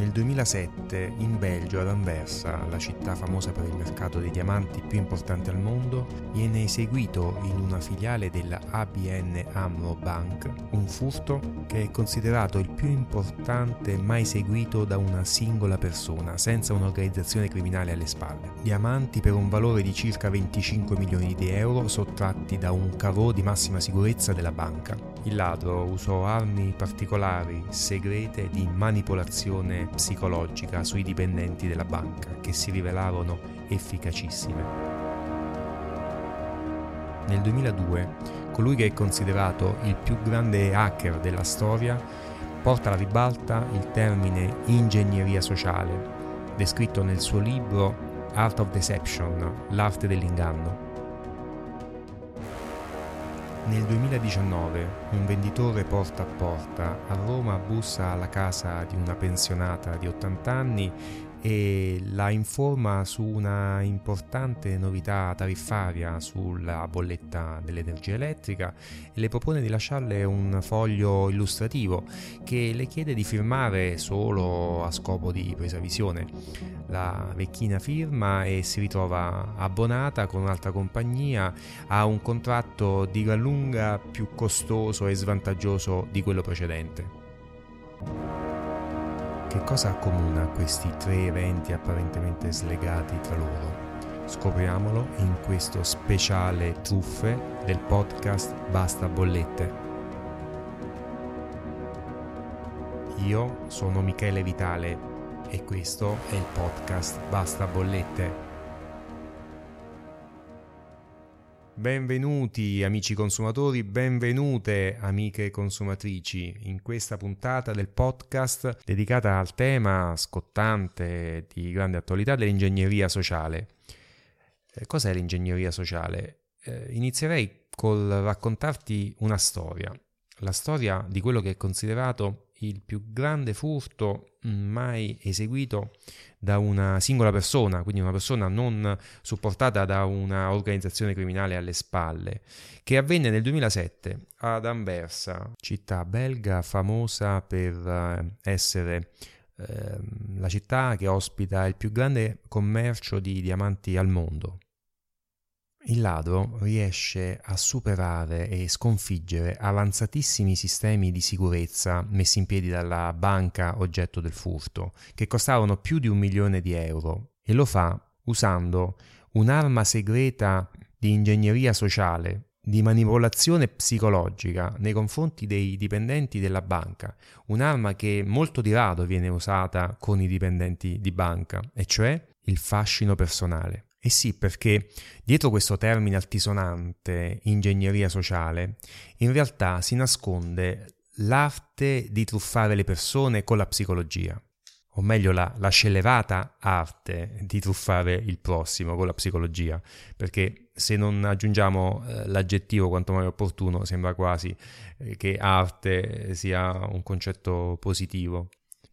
Nel 2007 in Belgio, ad Anversa, la città famosa per il mercato dei diamanti più importante al mondo, viene eseguito in una filiale della ABN Amro Bank un furto che è considerato il più importante mai eseguito da una singola persona, senza un'organizzazione criminale alle spalle. Diamanti per un valore di circa 25 milioni di euro sottratti da un cavò di massima sicurezza della banca. Il ladro usò armi particolari, segrete di manipolazione psicologica sui dipendenti della banca che si rivelarono efficacissime. Nel 2002, colui che è considerato il più grande hacker della storia porta alla ribalta il termine ingegneria sociale, descritto nel suo libro Art of Deception, l'arte dell'inganno. Nel 2019 un venditore porta a porta a Roma bussa alla casa di una pensionata di 80 anni e la informa su una importante novità tariffaria sulla bolletta dell'energia elettrica e le propone di lasciarle un foglio illustrativo che le chiede di firmare solo a scopo di presa visione. La vecchina firma e si ritrova abbonata con un'altra compagnia a un contratto di gran lunga più costoso e svantaggioso di quello precedente. Che cosa accomuna questi tre eventi apparentemente slegati tra loro? Scopriamolo in questo speciale truffe del podcast Basta Bollette. Io sono Michele Vitale e questo è il podcast Basta Bollette. Benvenuti amici consumatori, benvenute amiche consumatrici in questa puntata del podcast dedicata al tema scottante di grande attualità dell'ingegneria sociale. Eh, cos'è l'ingegneria sociale? Eh, inizierei col raccontarti una storia, la storia di quello che è considerato il più grande furto mai eseguito da una singola persona, quindi una persona non supportata da una organizzazione criminale alle spalle, che avvenne nel 2007 ad Anversa, città belga famosa per eh, essere eh, la città che ospita il più grande commercio di diamanti al mondo. Il ladro riesce a superare e sconfiggere avanzatissimi sistemi di sicurezza messi in piedi dalla banca oggetto del furto, che costavano più di un milione di euro, e lo fa usando un'arma segreta di ingegneria sociale, di manipolazione psicologica nei confronti dei dipendenti della banca, un'arma che molto di rado viene usata con i dipendenti di banca, e cioè il fascino personale. Eh sì, perché dietro questo termine altisonante, ingegneria sociale, in realtà si nasconde l'arte di truffare le persone con la psicologia, o meglio la, la scellerata arte di truffare il prossimo con la psicologia, perché se non aggiungiamo eh, l'aggettivo quanto mai opportuno, sembra quasi eh, che arte sia un concetto positivo.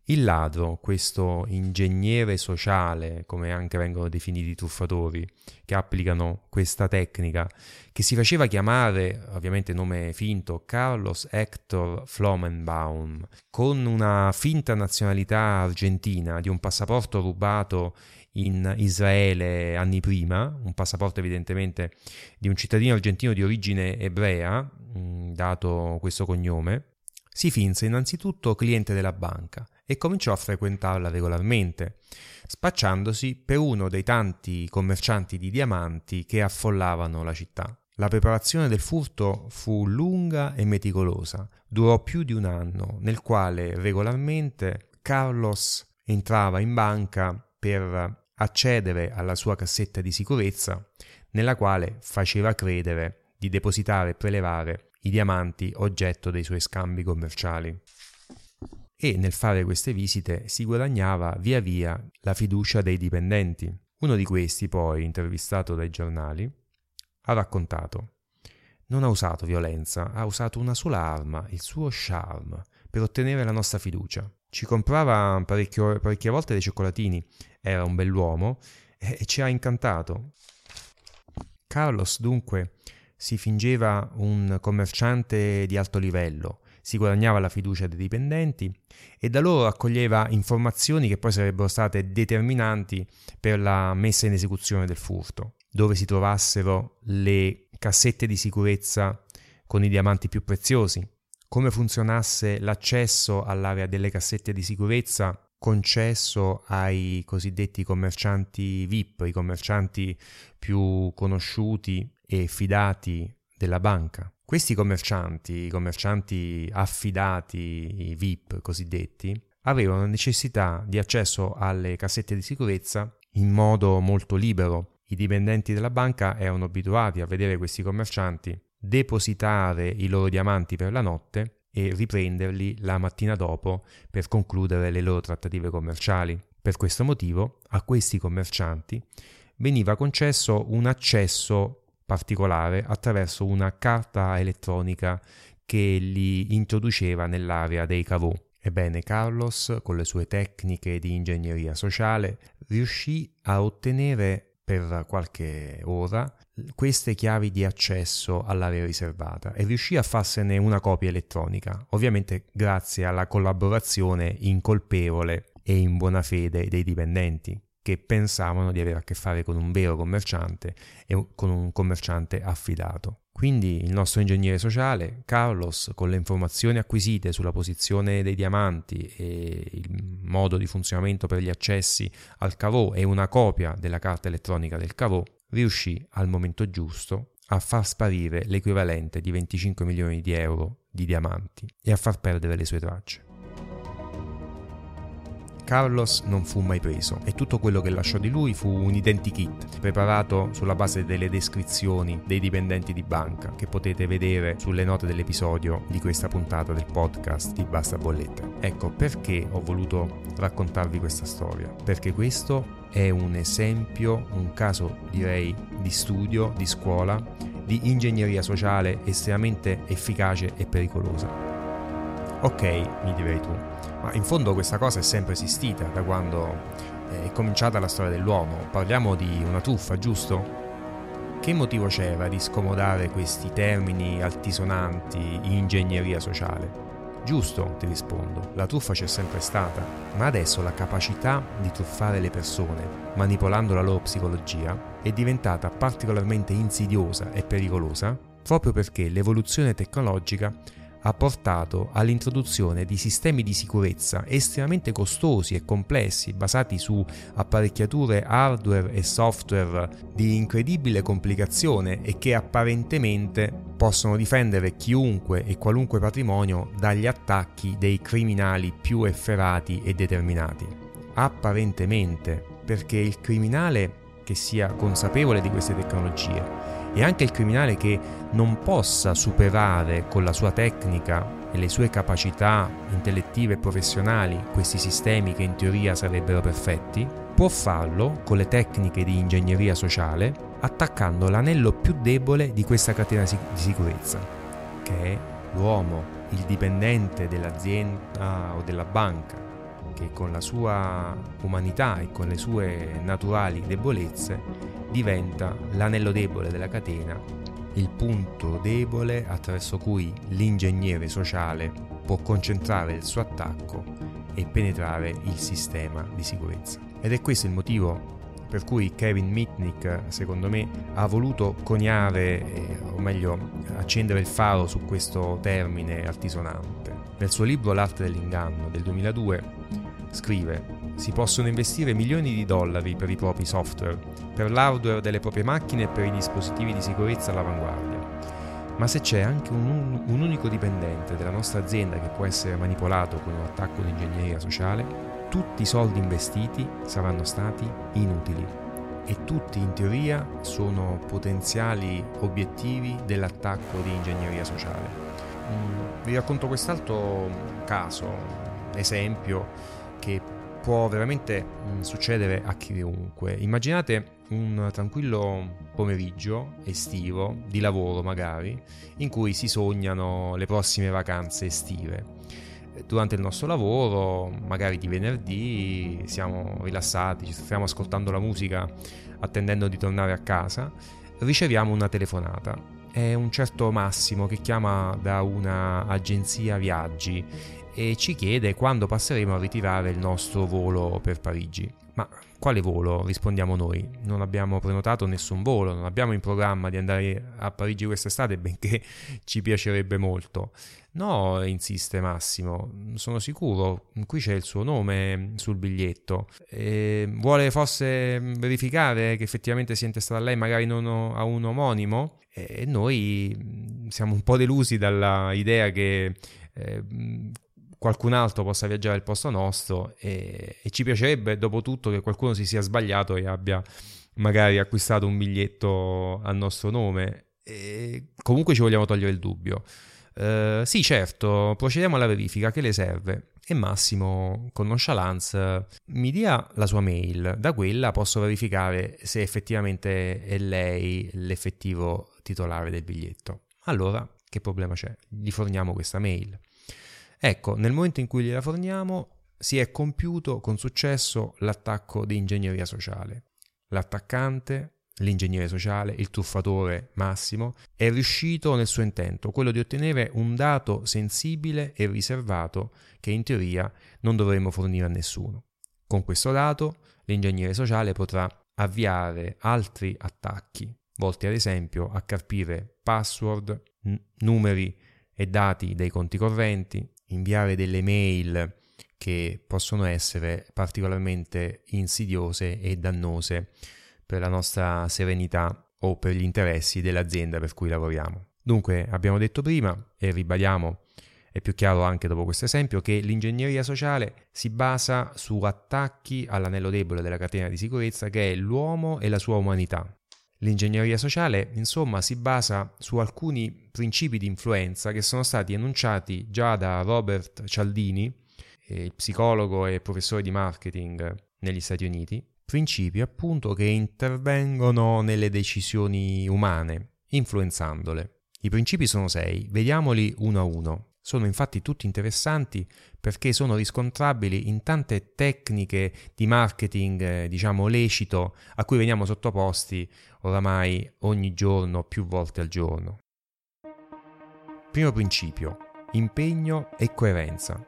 Il ladro, questo ingegnere sociale, come anche vengono definiti i truffatori, che applicano questa tecnica, che si faceva chiamare, ovviamente nome finto, Carlos Hector Flomenbaum, con una finta nazionalità argentina di un passaporto rubato in Israele anni prima, un passaporto evidentemente di un cittadino argentino di origine ebrea, mm, dato questo cognome, si finse innanzitutto cliente della banca e cominciò a frequentarla regolarmente, spacciandosi per uno dei tanti commercianti di diamanti che affollavano la città. La preparazione del furto fu lunga e meticolosa, durò più di un anno, nel quale regolarmente Carlos entrava in banca per accedere alla sua cassetta di sicurezza, nella quale faceva credere di depositare e prelevare i diamanti oggetto dei suoi scambi commerciali. E nel fare queste visite si guadagnava via via la fiducia dei dipendenti. Uno di questi, poi, intervistato dai giornali, ha raccontato non ha usato violenza, ha usato una sola arma, il suo charme, per ottenere la nostra fiducia. Ci comprava parecchie volte dei cioccolatini, era un bell'uomo e ci ha incantato. Carlos dunque si fingeva un commerciante di alto livello, si guadagnava la fiducia dei dipendenti e da loro raccoglieva informazioni che poi sarebbero state determinanti per la messa in esecuzione del furto, dove si trovassero le cassette di sicurezza con i diamanti più preziosi, come funzionasse l'accesso all'area delle cassette di sicurezza concesso ai cosiddetti commercianti VIP, i commercianti più conosciuti e fidati della banca. Questi commercianti, i commercianti affidati, i VIP cosiddetti, avevano necessità di accesso alle cassette di sicurezza in modo molto libero. I dipendenti della banca erano abituati a vedere questi commercianti depositare i loro diamanti per la notte e riprenderli la mattina dopo per concludere le loro trattative commerciali. Per questo motivo a questi commercianti veniva concesso un accesso particolare attraverso una carta elettronica che li introduceva nell'area dei cavò. Ebbene, Carlos, con le sue tecniche di ingegneria sociale, riuscì a ottenere per qualche ora queste chiavi di accesso all'area riservata e riuscì a farsene una copia elettronica, ovviamente grazie alla collaborazione incolpevole e in buona fede dei dipendenti che pensavano di avere a che fare con un vero commerciante e con un commerciante affidato. Quindi il nostro ingegnere sociale, Carlos, con le informazioni acquisite sulla posizione dei diamanti e il modo di funzionamento per gli accessi al cavò e una copia della carta elettronica del cavò, riuscì al momento giusto a far sparire l'equivalente di 25 milioni di euro di diamanti e a far perdere le sue tracce. Carlos non fu mai preso e tutto quello che lasciò di lui fu un identikit preparato sulla base delle descrizioni dei dipendenti di banca che potete vedere sulle note dell'episodio di questa puntata del podcast di Basta Bolletta. Ecco perché ho voluto raccontarvi questa storia, perché questo è un esempio, un caso direi di studio, di scuola, di ingegneria sociale estremamente efficace e pericolosa. Ok, mi direi tu, ma in fondo questa cosa è sempre esistita da quando è cominciata la storia dell'uomo. Parliamo di una truffa, giusto? Che motivo c'era di scomodare questi termini altisonanti in ingegneria sociale? Giusto, ti rispondo, la truffa c'è sempre stata, ma adesso la capacità di truffare le persone, manipolando la loro psicologia, è diventata particolarmente insidiosa e pericolosa proprio perché l'evoluzione tecnologica ha portato all'introduzione di sistemi di sicurezza estremamente costosi e complessi basati su apparecchiature hardware e software di incredibile complicazione e che apparentemente possono difendere chiunque e qualunque patrimonio dagli attacchi dei criminali più efferati e determinati. Apparentemente, perché il criminale che sia consapevole di queste tecnologie e anche il criminale che non possa superare con la sua tecnica e le sue capacità intellettive e professionali questi sistemi che in teoria sarebbero perfetti, può farlo con le tecniche di ingegneria sociale attaccando l'anello più debole di questa catena di sicurezza, che è l'uomo, il dipendente dell'azienda o della banca, che con la sua umanità e con le sue naturali debolezze diventa l'anello debole della catena, il punto debole attraverso cui l'ingegnere sociale può concentrare il suo attacco e penetrare il sistema di sicurezza. Ed è questo il motivo per cui Kevin Mitnick, secondo me, ha voluto coniare, eh, o meglio, accendere il faro su questo termine altisonante. Nel suo libro L'arte dell'inganno del 2002 scrive si possono investire milioni di dollari per i propri software, per l'hardware delle proprie macchine e per i dispositivi di sicurezza all'avanguardia. Ma se c'è anche un, un unico dipendente della nostra azienda che può essere manipolato con un attacco di ingegneria sociale, tutti i soldi investiti saranno stati inutili e tutti in teoria sono potenziali obiettivi dell'attacco di ingegneria sociale. Mm, vi racconto quest'altro caso, esempio, che può veramente mm, succedere a chiunque. Immaginate un tranquillo pomeriggio estivo, di lavoro magari, in cui si sognano le prossime vacanze estive. Durante il nostro lavoro, magari di venerdì, siamo rilassati, ci stiamo ascoltando la musica, attendendo di tornare a casa, riceviamo una telefonata è un certo Massimo che chiama da una agenzia viaggi e ci chiede quando passeremo a ritirare il nostro volo per Parigi. Ma quale volo? Rispondiamo noi. Non abbiamo prenotato nessun volo, non abbiamo in programma di andare a Parigi quest'estate, benché ci piacerebbe molto. No, insiste Massimo, sono sicuro, qui c'è il suo nome sul biglietto. E vuole forse verificare che effettivamente sia intestata a lei, magari non a un omonimo? E noi siamo un po' delusi dalla idea che eh, qualcun altro possa viaggiare al posto nostro e, e ci piacerebbe dopo tutto che qualcuno si sia sbagliato e abbia magari acquistato un biglietto a nostro nome. E comunque ci vogliamo togliere il dubbio. Uh, sì, certo, procediamo alla verifica, che le serve? E Massimo, con nonchalance, mi dia la sua mail. Da quella posso verificare se effettivamente è lei l'effettivo titolare del biglietto. Allora, che problema c'è? Gli forniamo questa mail. Ecco, nel momento in cui gliela forniamo, si è compiuto con successo l'attacco di ingegneria sociale. L'attaccante l'ingegnere sociale, il truffatore Massimo, è riuscito nel suo intento, quello di ottenere un dato sensibile e riservato che in teoria non dovremmo fornire a nessuno. Con questo dato l'ingegnere sociale potrà avviare altri attacchi, volti ad esempio a carpire password, n- numeri e dati dei conti correnti, inviare delle mail che possono essere particolarmente insidiose e dannose per la nostra serenità o per gli interessi dell'azienda per cui lavoriamo. Dunque, abbiamo detto prima e ribadiamo, è più chiaro anche dopo questo esempio, che l'ingegneria sociale si basa su attacchi all'anello debole della catena di sicurezza che è l'uomo e la sua umanità. L'ingegneria sociale, insomma, si basa su alcuni principi di influenza che sono stati enunciati già da Robert Cialdini, eh, psicologo e professore di marketing negli Stati Uniti, principi appunto che intervengono nelle decisioni umane, influenzandole. I principi sono sei, vediamoli uno a uno. Sono infatti tutti interessanti perché sono riscontrabili in tante tecniche di marketing, eh, diciamo, lecito a cui veniamo sottoposti oramai ogni giorno, più volte al giorno. Primo principio, impegno e coerenza.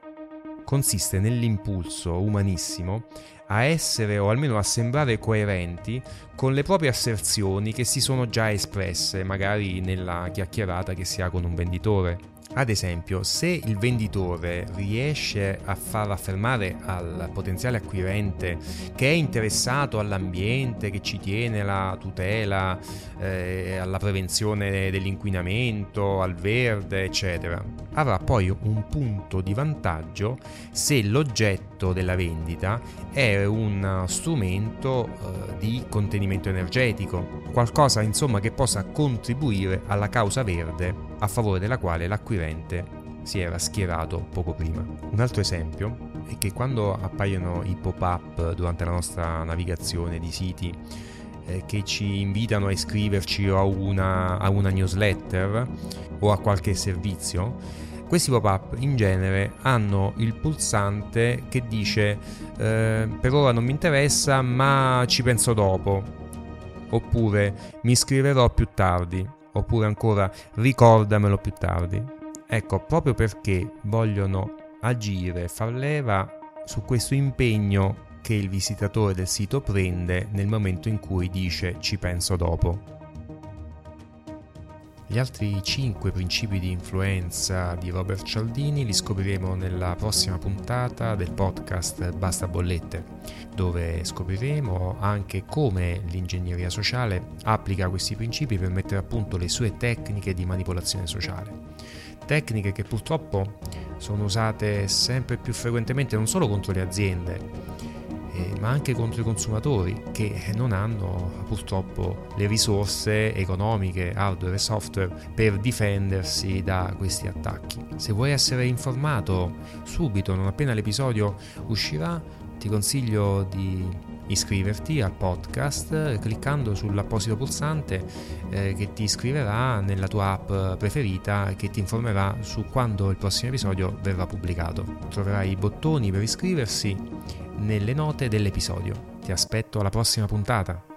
Consiste nell'impulso umanissimo a essere o almeno a sembrare coerenti con le proprie asserzioni che si sono già espresse, magari nella chiacchierata che si ha con un venditore. Ad esempio, se il venditore riesce a far affermare al potenziale acquirente che è interessato all'ambiente, che ci tiene alla tutela, eh, alla prevenzione dell'inquinamento, al verde, eccetera, avrà poi un punto di vantaggio se l'oggetto della vendita è un strumento eh, di contenimento energetico, qualcosa insomma che possa contribuire alla causa verde a favore della quale l'acquirente si era schierato poco prima. Un altro esempio è che quando appaiono i pop-up durante la nostra navigazione di siti eh, che ci invitano a iscriverci a una, a una newsletter o a qualche servizio, questi pop-up in genere hanno il pulsante che dice eh, per ora non mi interessa ma ci penso dopo oppure mi iscriverò più tardi oppure ancora ricordamelo più tardi. Ecco, proprio perché vogliono agire, far leva su questo impegno che il visitatore del sito prende nel momento in cui dice ci penso dopo. Gli altri 5 principi di influenza di Robert Cialdini li scopriremo nella prossima puntata del podcast Basta Bollette, dove scopriremo anche come l'ingegneria sociale applica questi principi per mettere a punto le sue tecniche di manipolazione sociale. Tecniche che purtroppo sono usate sempre più frequentemente non solo contro le aziende, eh, ma anche contro i consumatori che non hanno purtroppo le risorse economiche, hardware e software per difendersi da questi attacchi. Se vuoi essere informato subito, non appena l'episodio uscirà, ti consiglio di iscriverti al podcast cliccando sull'apposito pulsante eh, che ti iscriverà nella tua app preferita che ti informerà su quando il prossimo episodio verrà pubblicato. Troverai i bottoni per iscriversi nelle note dell'episodio. Ti aspetto alla prossima puntata.